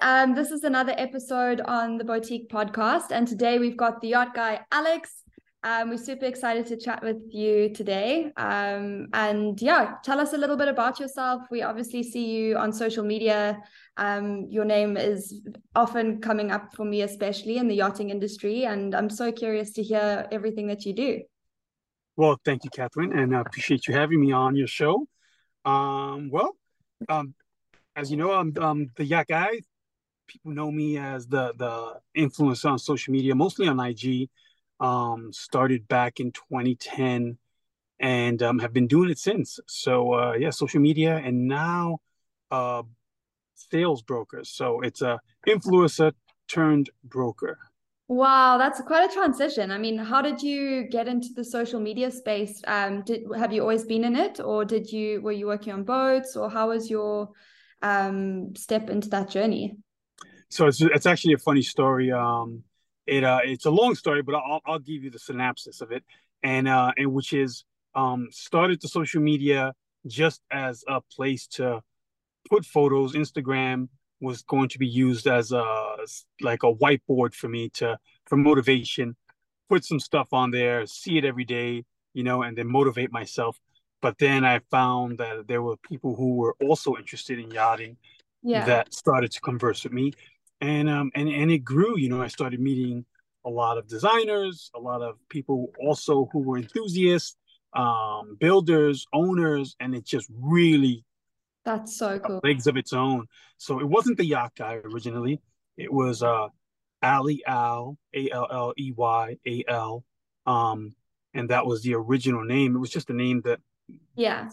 Um, this is another episode on the Boutique podcast. And today we've got the yacht guy, Alex. Um, we're super excited to chat with you today. Um, and yeah, tell us a little bit about yourself. We obviously see you on social media. Um, your name is often coming up for me, especially in the yachting industry. And I'm so curious to hear everything that you do. Well, thank you, Catherine, and I appreciate you having me on your show. Um, well, um, as you know, I'm, I'm the yacht guy. People know me as the the influencer on social media, mostly on IG. Um, started back in 2010 and um, have been doing it since. So uh, yeah, social media and now uh, sales brokers. So it's a influencer turned broker. Wow, that's quite a transition. I mean, how did you get into the social media space? Um, did have you always been in it, or did you were you working on boats, or how was your um, step into that journey? So it's it's actually a funny story. Um, it uh, it's a long story, but I'll I'll give you the synopsis of it, and uh, and which is um, started the social media just as a place to put photos. Instagram was going to be used as a like a whiteboard for me to for motivation. Put some stuff on there, see it every day, you know, and then motivate myself. But then I found that there were people who were also interested in yachting yeah. that started to converse with me. And um and, and it grew, you know, I started meeting a lot of designers, a lot of people also who were enthusiasts, um, builders, owners, and it just really that's so cool. Legs of its own. So it wasn't the yacht guy originally. It was uh Alley Al, A L L E Y A L. Um, and that was the original name. It was just a name that yeah.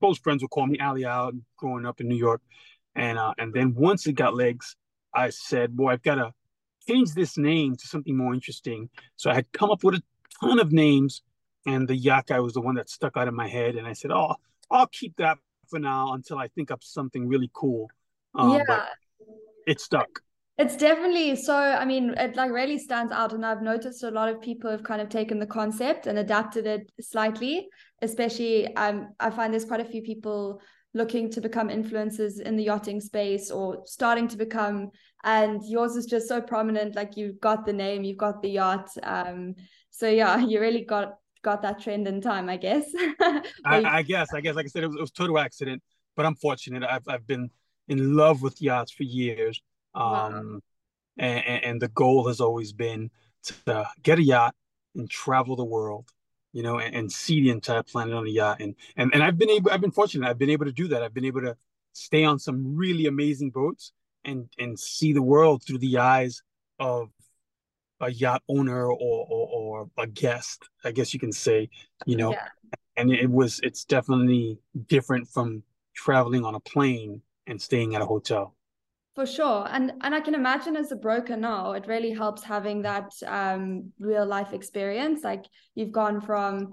Close friends would call me Alley Al growing up in New York. And uh, and then once it got legs, I said, boy, I've got to change this name to something more interesting. So I had come up with a ton of names, and the guy was the one that stuck out of my head. And I said, oh, I'll keep that for now until I think of something really cool. Um, yeah. it stuck. It's definitely so. I mean, it like really stands out, and I've noticed a lot of people have kind of taken the concept and adapted it slightly. Especially, um, I find there's quite a few people looking to become influencers in the yachting space or starting to become. And yours is just so prominent. Like you've got the name, you've got the yacht. Um, so yeah, you really got got that trend in time, I guess. I, I, guess, I guess, like I said, it was, it was total accident, but I'm fortunate. I've I've been in love with yachts for years um, wow. and, and the goal has always been to get a yacht and travel the world, you know, and, and see the entire planet on a yacht. And, and, and I've been able, I've been fortunate. I've been able to do that. I've been able to stay on some really amazing boats and, and see the world through the eyes of a yacht owner or, or, or a guest, I guess you can say, you know, yeah. and it was, it's definitely different from traveling on a plane and staying at a hotel. For sure. And and I can imagine as a broker now, it really helps having that um, real life experience. Like you've gone from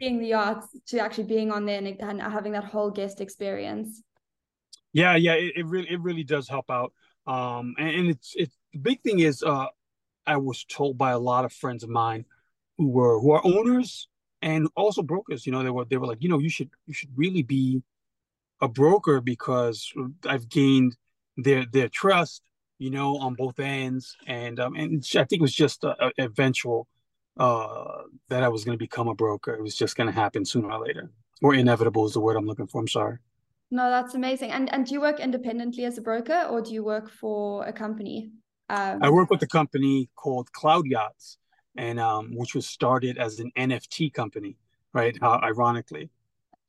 seeing the yachts to actually being on there and, and having that whole guest experience. Yeah, yeah, it, it really it really does help out. Um and, and it's it's the big thing is uh I was told by a lot of friends of mine who were who are owners and also brokers, you know, they were they were like, you know, you should you should really be a broker because I've gained their their trust, you know, on both ends, and um, and I think it was just a, a eventual uh, that I was going to become a broker. It was just going to happen sooner or later, or inevitable is the word I'm looking for. I'm sorry. No, that's amazing. And and do you work independently as a broker, or do you work for a company? Um, I work with a company called Cloud Yachts, and um, which was started as an NFT company, right? Uh, ironically.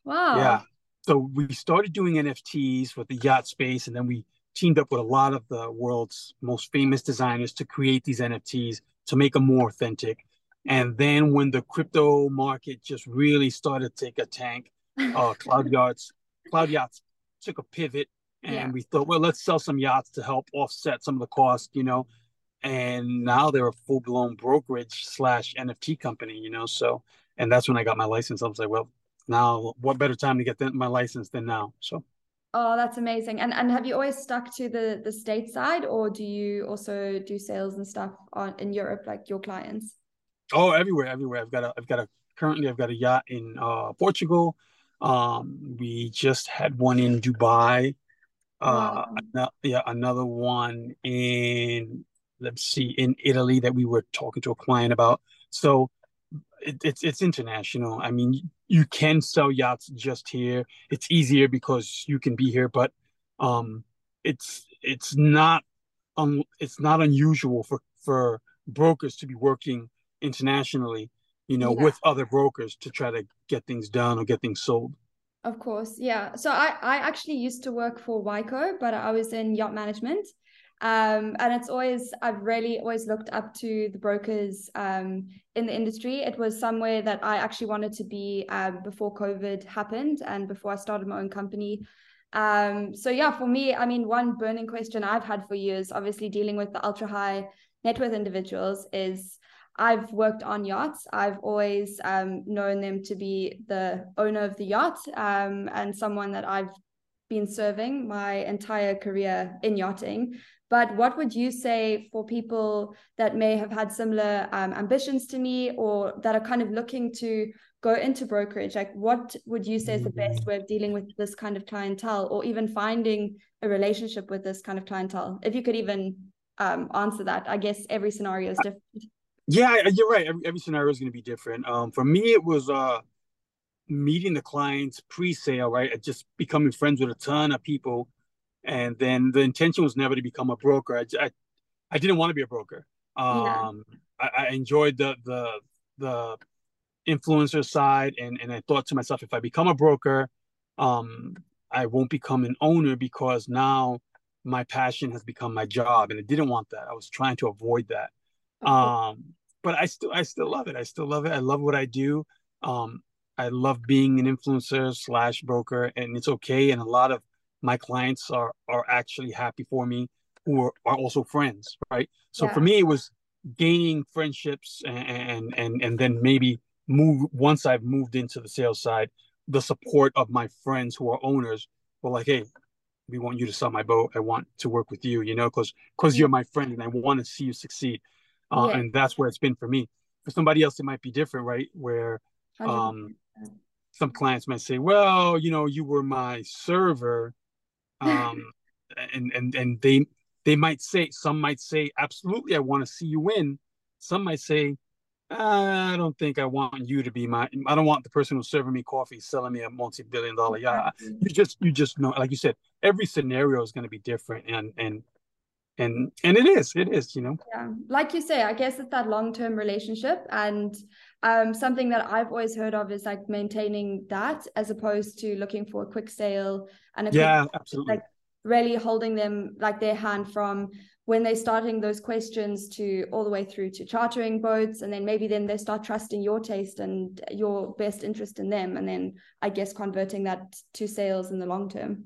Wow. Yeah. So we started doing NFTs with the yacht space, and then we teamed up with a lot of the world's most famous designers to create these NFTs to make them more authentic. And then when the crypto market just really started to take a tank, uh, Cloud Yachts, Cloud Yachts took a pivot, and yeah. we thought, well, let's sell some yachts to help offset some of the cost, you know. And now they're a full blown brokerage slash NFT company, you know. So, and that's when I got my license. I was like, well, now what better time to get my license than now? So. Oh, that's amazing. And and have you always stuck to the the state side or do you also do sales and stuff on in Europe like your clients? Oh, everywhere, everywhere. I've got a I've got a currently I've got a yacht in uh Portugal. Um we just had one in Dubai. Uh, wow. yeah, another one in let's see in Italy that we were talking to a client about. So it, it's it's international. I mean, you can sell yachts just here. It's easier because you can be here, but um, it's it's not um, it's not unusual for for brokers to be working internationally, you know, yeah. with other brokers to try to get things done or get things sold. Of course, yeah. So I I actually used to work for Y.CO, but I was in yacht management. Um, and it's always I've really always looked up to the brokers um, in the industry. It was somewhere that I actually wanted to be um, before COVID happened and before I started my own company. Um, so yeah, for me, I mean, one burning question I've had for years, obviously dealing with the ultra high net worth individuals, is I've worked on yachts. I've always um, known them to be the owner of the yacht and someone that I've been serving my entire career in yachting. But what would you say for people that may have had similar um, ambitions to me or that are kind of looking to go into brokerage? Like, what would you say is the best way of dealing with this kind of clientele or even finding a relationship with this kind of clientele? If you could even um, answer that, I guess every scenario is different. Yeah, you're right. Every, every scenario is going to be different. Um, for me, it was uh, meeting the clients pre-sale, right? Just becoming friends with a ton of people and then the intention was never to become a broker. I, I, I didn't want to be a broker. Um, yeah. I, I, enjoyed the the the influencer side, and and I thought to myself, if I become a broker, um, I won't become an owner because now my passion has become my job, and I didn't want that. I was trying to avoid that. Okay. Um, but I still I still love it. I still love it. I love what I do. Um, I love being an influencer slash broker, and it's okay. And a lot of my clients are are actually happy for me who are, are also friends right? So yeah. for me it was gaining friendships and and and then maybe move once i've moved into the sales side the support of my friends who are owners were like hey we want you to sell my boat. I want to work with you you know because because you're my friend and i want to see you succeed uh, yeah. and that's where it's been for me. For somebody else it might be different right? Where um some clients might say well you know you were my server um, and and and they they might say some might say absolutely I want to see you win. Some might say I don't think I want you to be my. I don't want the person who's serving me coffee selling me a multi-billion dollar yacht. You just you just know, like you said, every scenario is going to be different, and and and and it is it is you know yeah like you say i guess it's that long-term relationship and um something that i've always heard of is like maintaining that as opposed to looking for a quick sale and a yeah quick, absolutely. like really holding them like their hand from when they're starting those questions to all the way through to chartering boats. And then maybe then they start trusting your taste and your best interest in them. And then i guess converting that to sales in the long term.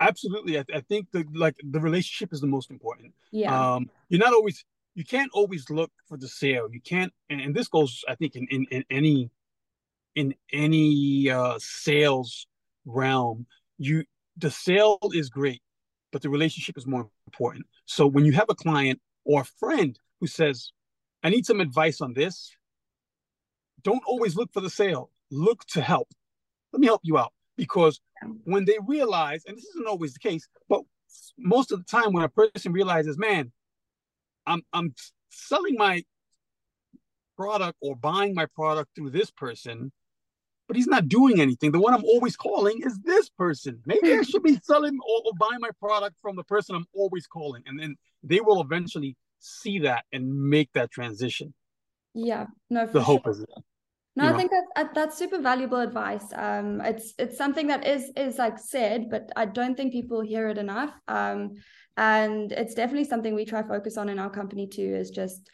Absolutely. I, I think the like the relationship is the most important. Yeah. Um you're not always you can't always look for the sale. You can't and, and this goes i think in, in in any in any uh sales realm you the sale is great but the relationship is more important. So when you have a client or a friend who says i need some advice on this don't always look for the sale. Look to help. Let me help you out because when they realize, and this isn't always the case, but most of the time when a person realizes, man, I'm I'm selling my product or buying my product through this person, but he's not doing anything. The one I'm always calling is this person. Maybe I should be selling or, or buying my product from the person I'm always calling. And then they will eventually see that and make that transition. Yeah, no, the sure. hope is that. No, I think that that's super valuable advice. Um, it's it's something that is is like said, but I don't think people hear it enough. Um, and it's definitely something we try to focus on in our company too. Is just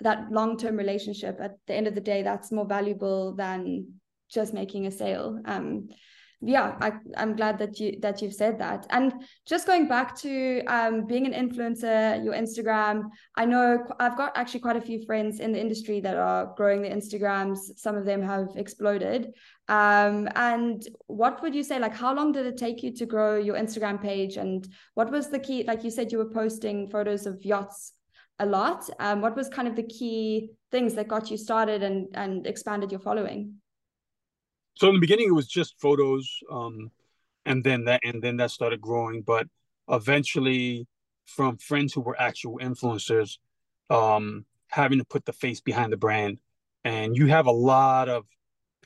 that long term relationship. At the end of the day, that's more valuable than just making a sale. Um, yeah I, i'm glad that you that you've said that and just going back to um, being an influencer your instagram i know i've got actually quite a few friends in the industry that are growing their instagrams some of them have exploded um, and what would you say like how long did it take you to grow your instagram page? And what was the key like you said you were posting photos of yachts a lot. Um, what was kind of the key things that got you started and and expanded your following? So in the beginning it was just photos um, and then that and then that started growing. But eventually from friends who were actual influencers um, having to put the face behind the brand. And you have a lot of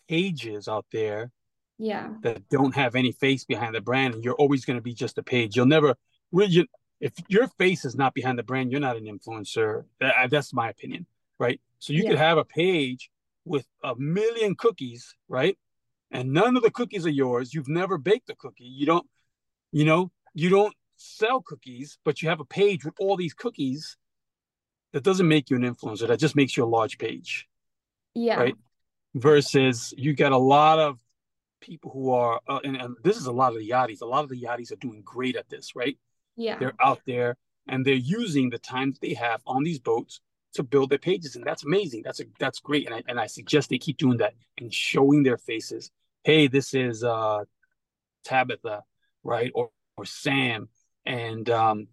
pages out there yeah. that don't have any face behind the brand and you're always going to be just a page. You'll never really if your face is not behind the brand you're not an influencer. That's my opinion right? So you yeah. could have a page with a million cookies right? And none of the cookies are yours. You've never baked a cookie. You don't you know you don't sell cookies but you have a page with all these cookies that doesn't make you an influencer. That just makes you a large page yeah. right versus you get a lot of people who are uh, and, and, this is a lot of the yachties a lot of the yachties are doing great at this right? Yeah. They're out there and they're using the time that they have on these boats to build their pages and that's amazing. That's a that's great and I, and I suggest they keep doing that and showing their faces. Hey this is uh tabitha right? Or or sam and um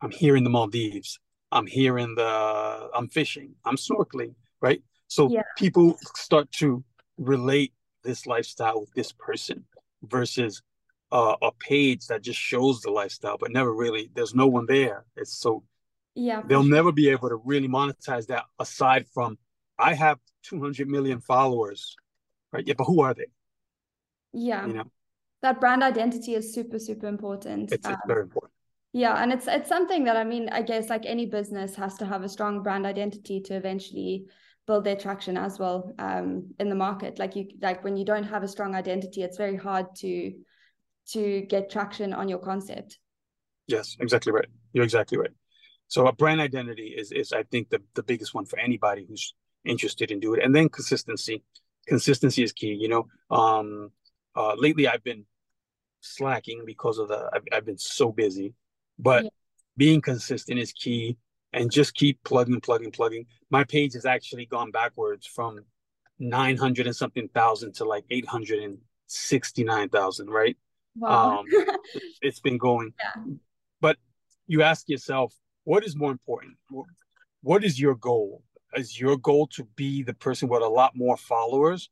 i'm here in the maldives. I'm here in the i'm fishing. I'm snorkeling right so yeah. people start to relate this lifestyle with this person versus uh, a page that just shows the lifestyle, but never really, there's no one there. It's so, yeah, they'll never be able to really monetize that aside from, I have 200 million followers, right? Yeah, but who are they? Yeah. You know, that brand identity is super, super important. It's, um, it's very important. Yeah, and it's it's something that I mean, I guess like any business has to have a strong brand identity to eventually build their traction as well um, in the market. Like you, like when you don't have a strong identity, it's very hard to to get traction on your concept. Yes, exactly right. You're exactly right. So a brand identity is is I think the the biggest one for anybody who's interested in doing it, and then consistency. Consistency is key. You know, um, uh, lately I've been slacking because of the I've, I've been so busy, but yeah. being consistent is key and just keep plugging, plugging, plugging. My page has actually gone backwards from 900 and something thousand to like 869,000, right? Wow. Um, it's been going. Yeah. But you ask yourself, what is more important? What is your goal? Is your goal to be the person with a lot more followers,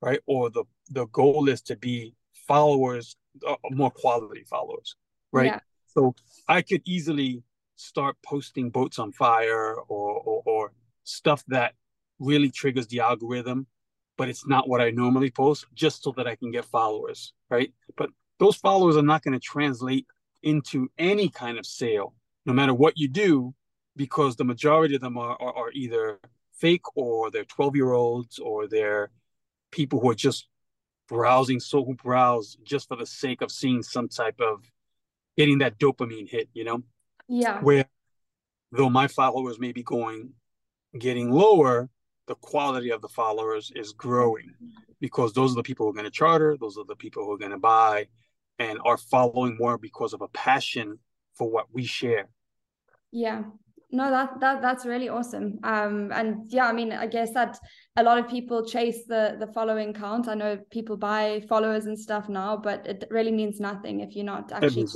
right? Or the, the goal is to be followers, uh, more quality followers, right? Yeah. So I could easily start posting boats on fire or, or, or stuff that really triggers the algorithm, but it's not what I normally post just so that I can get followers, right? But those followers are not going to translate into any kind of sale, no matter what you do, because the majority of them are, are, are either fake or they're 12 year olds or they're people who are just browsing so who browse just for the sake of seeing some type of getting that dopamine hit, you know? Yeah. Where though my followers may be going getting lower, the quality of the followers is growing because those are the people who are going to charter, those are the people who are going to buy and are following more because of a passion for what we share. Yeah. No, that that that's really awesome. Um, and yeah, I mean, I guess that a lot of people chase the the following count. I know people buy followers and stuff now, but it really means nothing if you're not actually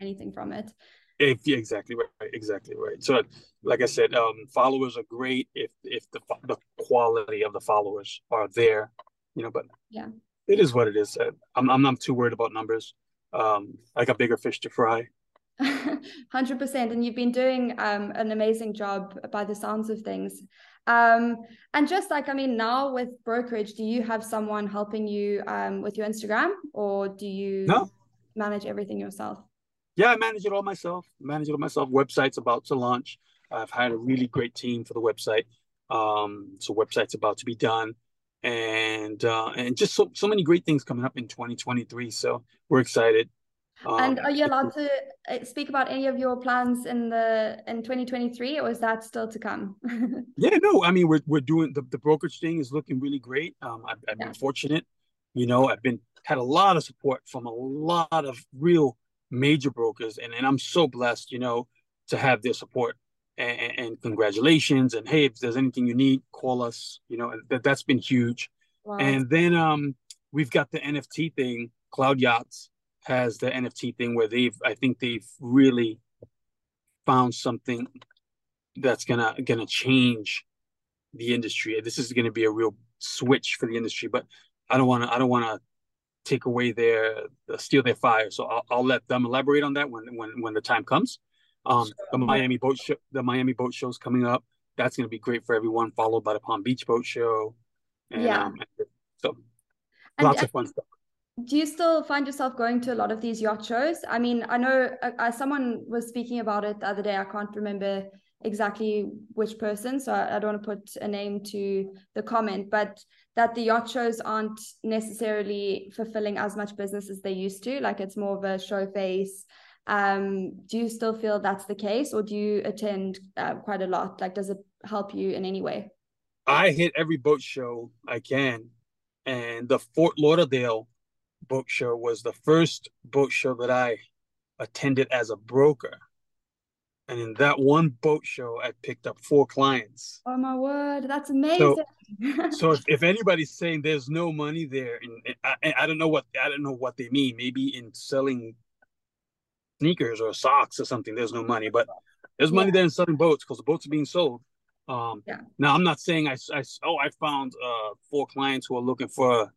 anything from it. If yeah, exactly right, exactly right. So, like I said, um, followers are great if if the the quality of the followers are there, you know. But yeah, it is what it is. I'm I'm not too worried about numbers. Um, I got bigger fish to fry. Hundred percent, and you've been doing um an amazing job by the sounds of things. Um, and just like I mean, now with brokerage, do you have someone helping you um with your Instagram, or do you no. manage everything yourself? Yeah, I manage it all myself. Manage it all myself. Website's about to launch. I've had a really great team for the website. Um, so website's about to be done, and uh, and just so so many great things coming up in 2023. So we're excited. Um, and are you allowed to uh, speak about any of your plans in the in 2023, or is that still to come? yeah, no. I mean, we're we're doing the, the brokerage thing is looking really great. Um, I've, I've yeah. been fortunate. You know, I've been had a lot of support from a lot of real major brokers, and, and I'm so blessed, you know, to have their support. And, and congratulations, and hey, if there's anything you need, call us. You know, that that's been huge. Wow. And then um, we've got the NFT thing. Cloud Yachts has the NFT thing where they've, I think they've really found something that's gonna gonna change the industry. This is gonna be a real switch for the industry. But I don't want to I don't want to take away their uh, steal their fire. So I'll, I'll let them elaborate on that when when when the time comes. Um, the Miami boat show, the Miami boat show is coming up. That's going to be great for everyone. Followed by the Palm Beach boat show. And, yeah. Um, so and, lots of fun stuff. Do you still find yourself going to a lot of these yacht shows? I mean, I know uh, uh, someone was speaking about it the other day. I can't remember exactly which person, so I, I don't want to put a name to the comment, but that the yacht shows aren't necessarily fulfilling as much business as they used to. Like it's more of a show face. Um, do you still feel that's the case, or do you attend uh, quite a lot? Like, does it help you in any way? I hit every boat show I can, and the Fort Lauderdale boat show was the first boat show that I attended as a broker. And in that one boat show, I picked up four clients. Oh my word, that's amazing! So, so if, if, anybody's saying there's no money there, and I, I don't know what I don't know what they mean. Maybe in selling sneakers or socks or something, there's no money, but there's money yeah. there in selling boats because the boats are being sold. Um, yeah. Now I'm not saying I, I oh I found uh, four clients who are looking for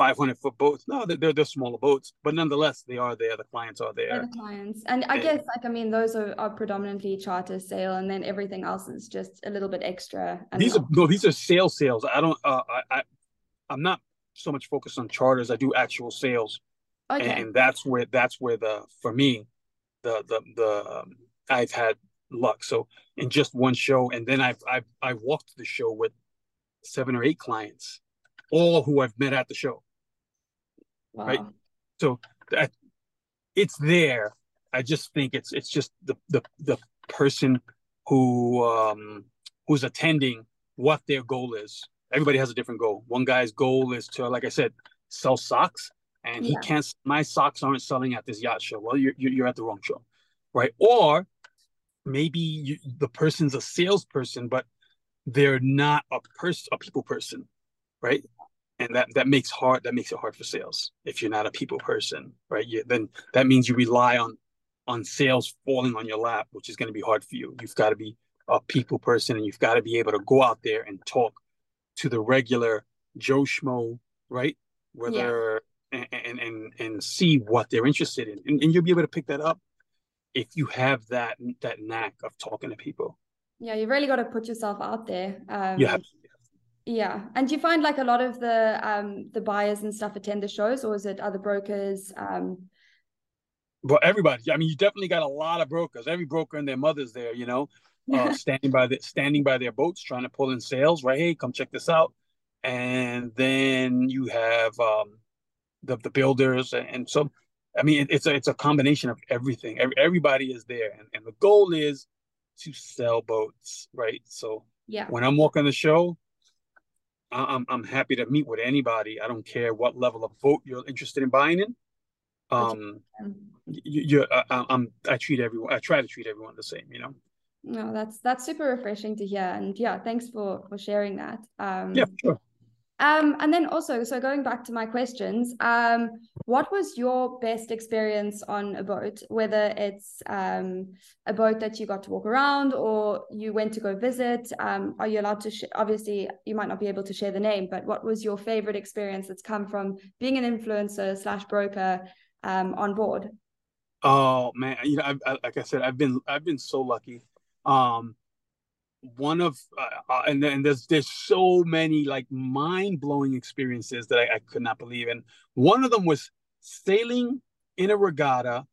500 foot boats. No, they're, they're smaller boats, but nonetheless, they are there. The clients are there. They're the clients, and I and, guess like I mean, those are, are predominantly charter sale, and then everything else is just a little bit extra. These are no, these are sales sales. I don't. Uh, I, I I'm not so much focused on charters. I do actual sales, okay. and, and that's where that's where the for me, the the the um, I've had luck. So in just one show, and then I've I've I walked the show with seven or eight clients, all who I've met at the show. Wow. Right. So that it's there. I just think it's it's just the the the person who um who's attending what their goal is. Everybody has a different goal. One guy's goal is to, like I said, sell socks, and yeah. he can't. My socks aren't selling at this yacht show. Well, you're you're at the wrong show, right? Or maybe you, the person's a salesperson, but they're not a person, a people person, right? And that that makes hard that makes it hard for sales. If you're not a people person right you, then that means you rely on on sales falling on your lap which is going to be hard for you. You've got to be a people person and you've got to be able to go out there and talk to the regular joe schmo right whether yeah. and, and and see what they're interested in. And, and you'll be able to pick that up if you have that that knack of talking to people. Yeah you really got to put yourself out there um, have yeah. And do you find like a lot of the um the buyers and stuff attend the shows or is it other brokers? Um well everybody. I mean you definitely got a lot of brokers. Every broker and their mother's there, you know, uh standing by the standing by their boats trying to pull in sales, right? Hey, come check this out. And then you have um the the builders and, and so I mean it's a it's a combination of everything. Every, everybody is there and, and the goal is to sell boats, right? So yeah. When I'm walking the show, I'm I'm happy to meet with anybody. I don't care what level of vote you're interested in buying in. Um, you, I, I'm I treat everyone. I try to treat everyone the same. You know. No, that's that's super refreshing to hear, and yeah, thanks for for sharing that. Um, yeah, sure. Um, and then also, so going back to my questions, um, what was your best experience on a boat? Whether it's um, a boat that you got to walk around or you went to go visit, um, are you allowed to? Sh- obviously, you might not be able to share the name, but what was your favorite experience that's come from being an influencer slash broker um, on board? Oh man, you know, I, I, like I said, I've been I've been so lucky. Um, one of uh, uh, and then there's there's so many like mind blowing experiences that I, I, could not believe, and one of them was sailing in a regatta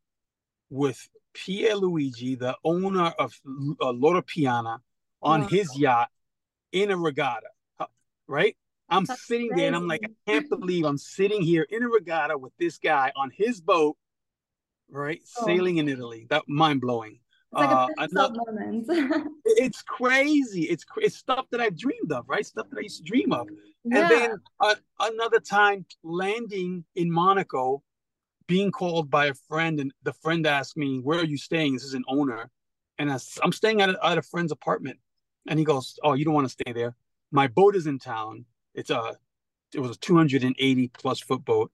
with Luigi, the owner of uh, Loro Piana, on wow. his yacht in a regatta. Right? I'm That's sitting crazy. there and I'm like, I can't believe I'm sitting here in a regatta with this guy on his boat, right? Oh. Sailing in Italy. That mind blowing. It's like uh, moment. it's crazy. It's it's stuff that I've dreamed of, right? Stuff that I used to dream of. Yeah. And then uh, another time landing in Monaco, being called by a friend, and the friend asked me, "Where are you staying?" This is an owner, and I, am staying at a, at a friend's apartment. And he goes, "Oh, you don't want to stay there. My boat is in town. It's a it was a 280 plus foot boat.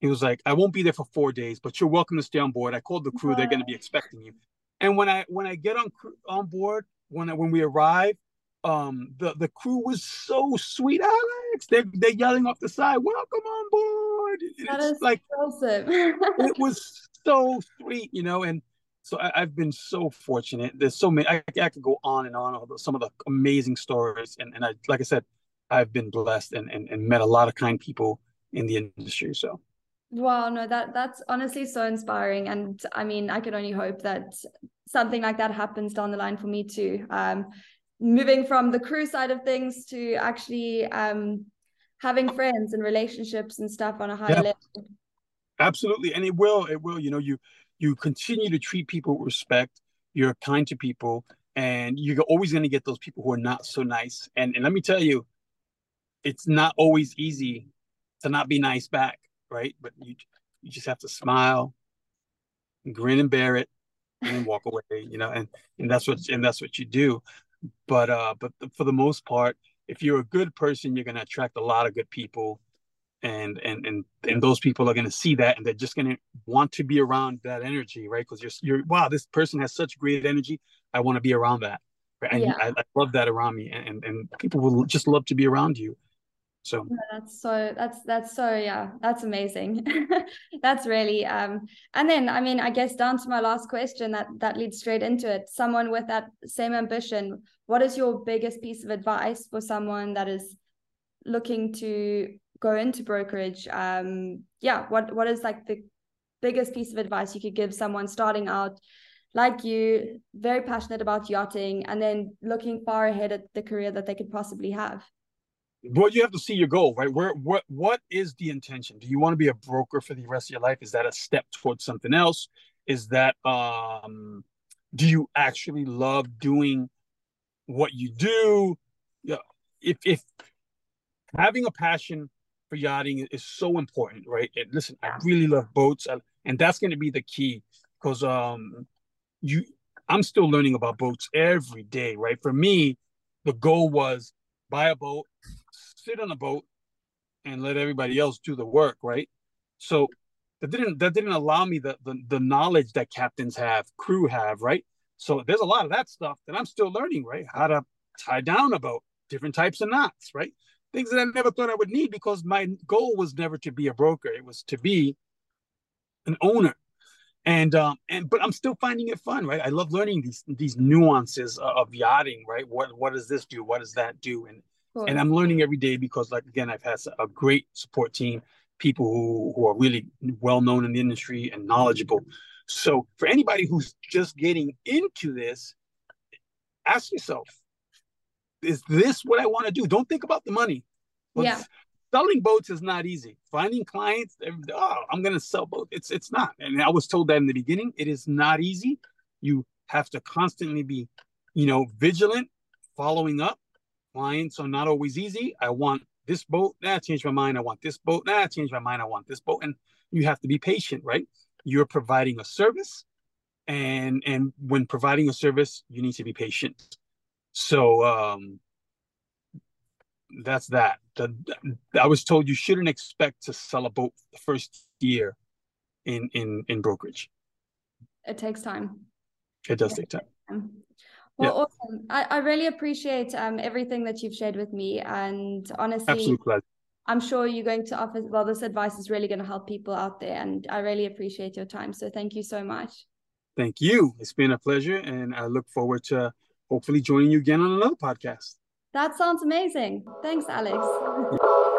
He was like, I won't be there for four days, but you're welcome to stay on board. I called the crew; they're going to be expecting you. And when I when I get on on board, when I, when we arrive, um, the the crew was so sweet. Alex, they're they're yelling off the side, "Welcome on card. That is like awesome. it was so sweet, you know, and so I, have been so fortunate. There's so many. I, I could go on and on. Although some of the amazing stories, and and I like I said, I've been blessed and and, and met a lot of kind people in the industry. So. Wow, no, that that's honestly so inspiring, and I mean, I can only hope that something like that happens down the line for me too. Um, moving from the crew side of things to actually um, having friends and relationships and stuff on a higher yeah. level. Absolutely, and it will. It will. You know, you you continue to treat people with respect. You're kind to people, and you're always going to get those people who are not so nice. And and let me tell you, it's not always easy to not be nice back, right? But you you just have to smile, grin and bear it, and walk away. You know, and and that's what and that's what you do. But uh, but for the most part, if you're a good person, you're going to attract a lot of good people and and and and those people are going to see that and they're just going to want to be around that energy right because you're you're wow this person has such great energy i want to be around that right? and yeah. I, I, love that around me and and people will just love to be around you so yeah, that's so that's that's so yeah that's amazing. That's really um and then i mean i guess down to my last question that that leads straight into it. Someone with that same ambition what is your biggest piece of advice for someone that is looking to go into brokerage? Um yeah what what is like the biggest piece of advice you could give someone starting out like you very passionate about yachting and then looking far ahead at the career that they could possibly have well you have to see your goal right? Where what what is the intention? Do you want to be a broker for the rest of your life? Is that a step towards something else? Is that um do you actually love doing what you do? Yeah if if having a passion for yachting is so important, right? And listen, I really love boats, and that's going to be the key because um, you, I'm still learning about boats every day, right? For me, the goal was buy a boat, sit on a boat, and let everybody else do the work, right? So that didn't that didn't allow me the, the the knowledge that captains have, crew have, right? So there's a lot of that stuff that I'm still learning, right? How to tie down a boat, different types of knots, right? things that I never thought I would need because my goal was never to be a broker. It was to be an owner. And um and but I'm still finding it fun, right? I love learning these these nuances of yachting, right? What what does this do? What does that do? And and I'm learning every day because like again, I've had a great support team, people who who are really well known in the industry and knowledgeable. So for anybody who's just getting into this, ask yourself, is this what I want to do? Don't think about the money. But yeah. Selling boats is not easy. Finding clients, oh, I'm going to sell boats. It's it's not. And I was told that in the beginning. It is not easy. You have to constantly be, you know, vigilant, following up. Clients are not always easy. I want this boat. Nah, change my mind. I want this boat. Nah, change my mind. I want this boat. And you have to be patient, right? You're providing a service, and and when providing a service, you need to be patient. So um, that's that. The, I was told you shouldn't expect to sell a boat the first year in in in brokerage. It takes time. It does take time. Well, yeah. awesome. I, I really appreciate um, everything that you've shared with me. And honestly, Absolute I'm sure you're going to offer, well, this advice is really going to help people out there. And I really appreciate your time. So thank you so much. Thank you. It's been a pleasure. And I look forward to hopefully joining you again on another podcast. That sounds amazing. Thanks, Alex.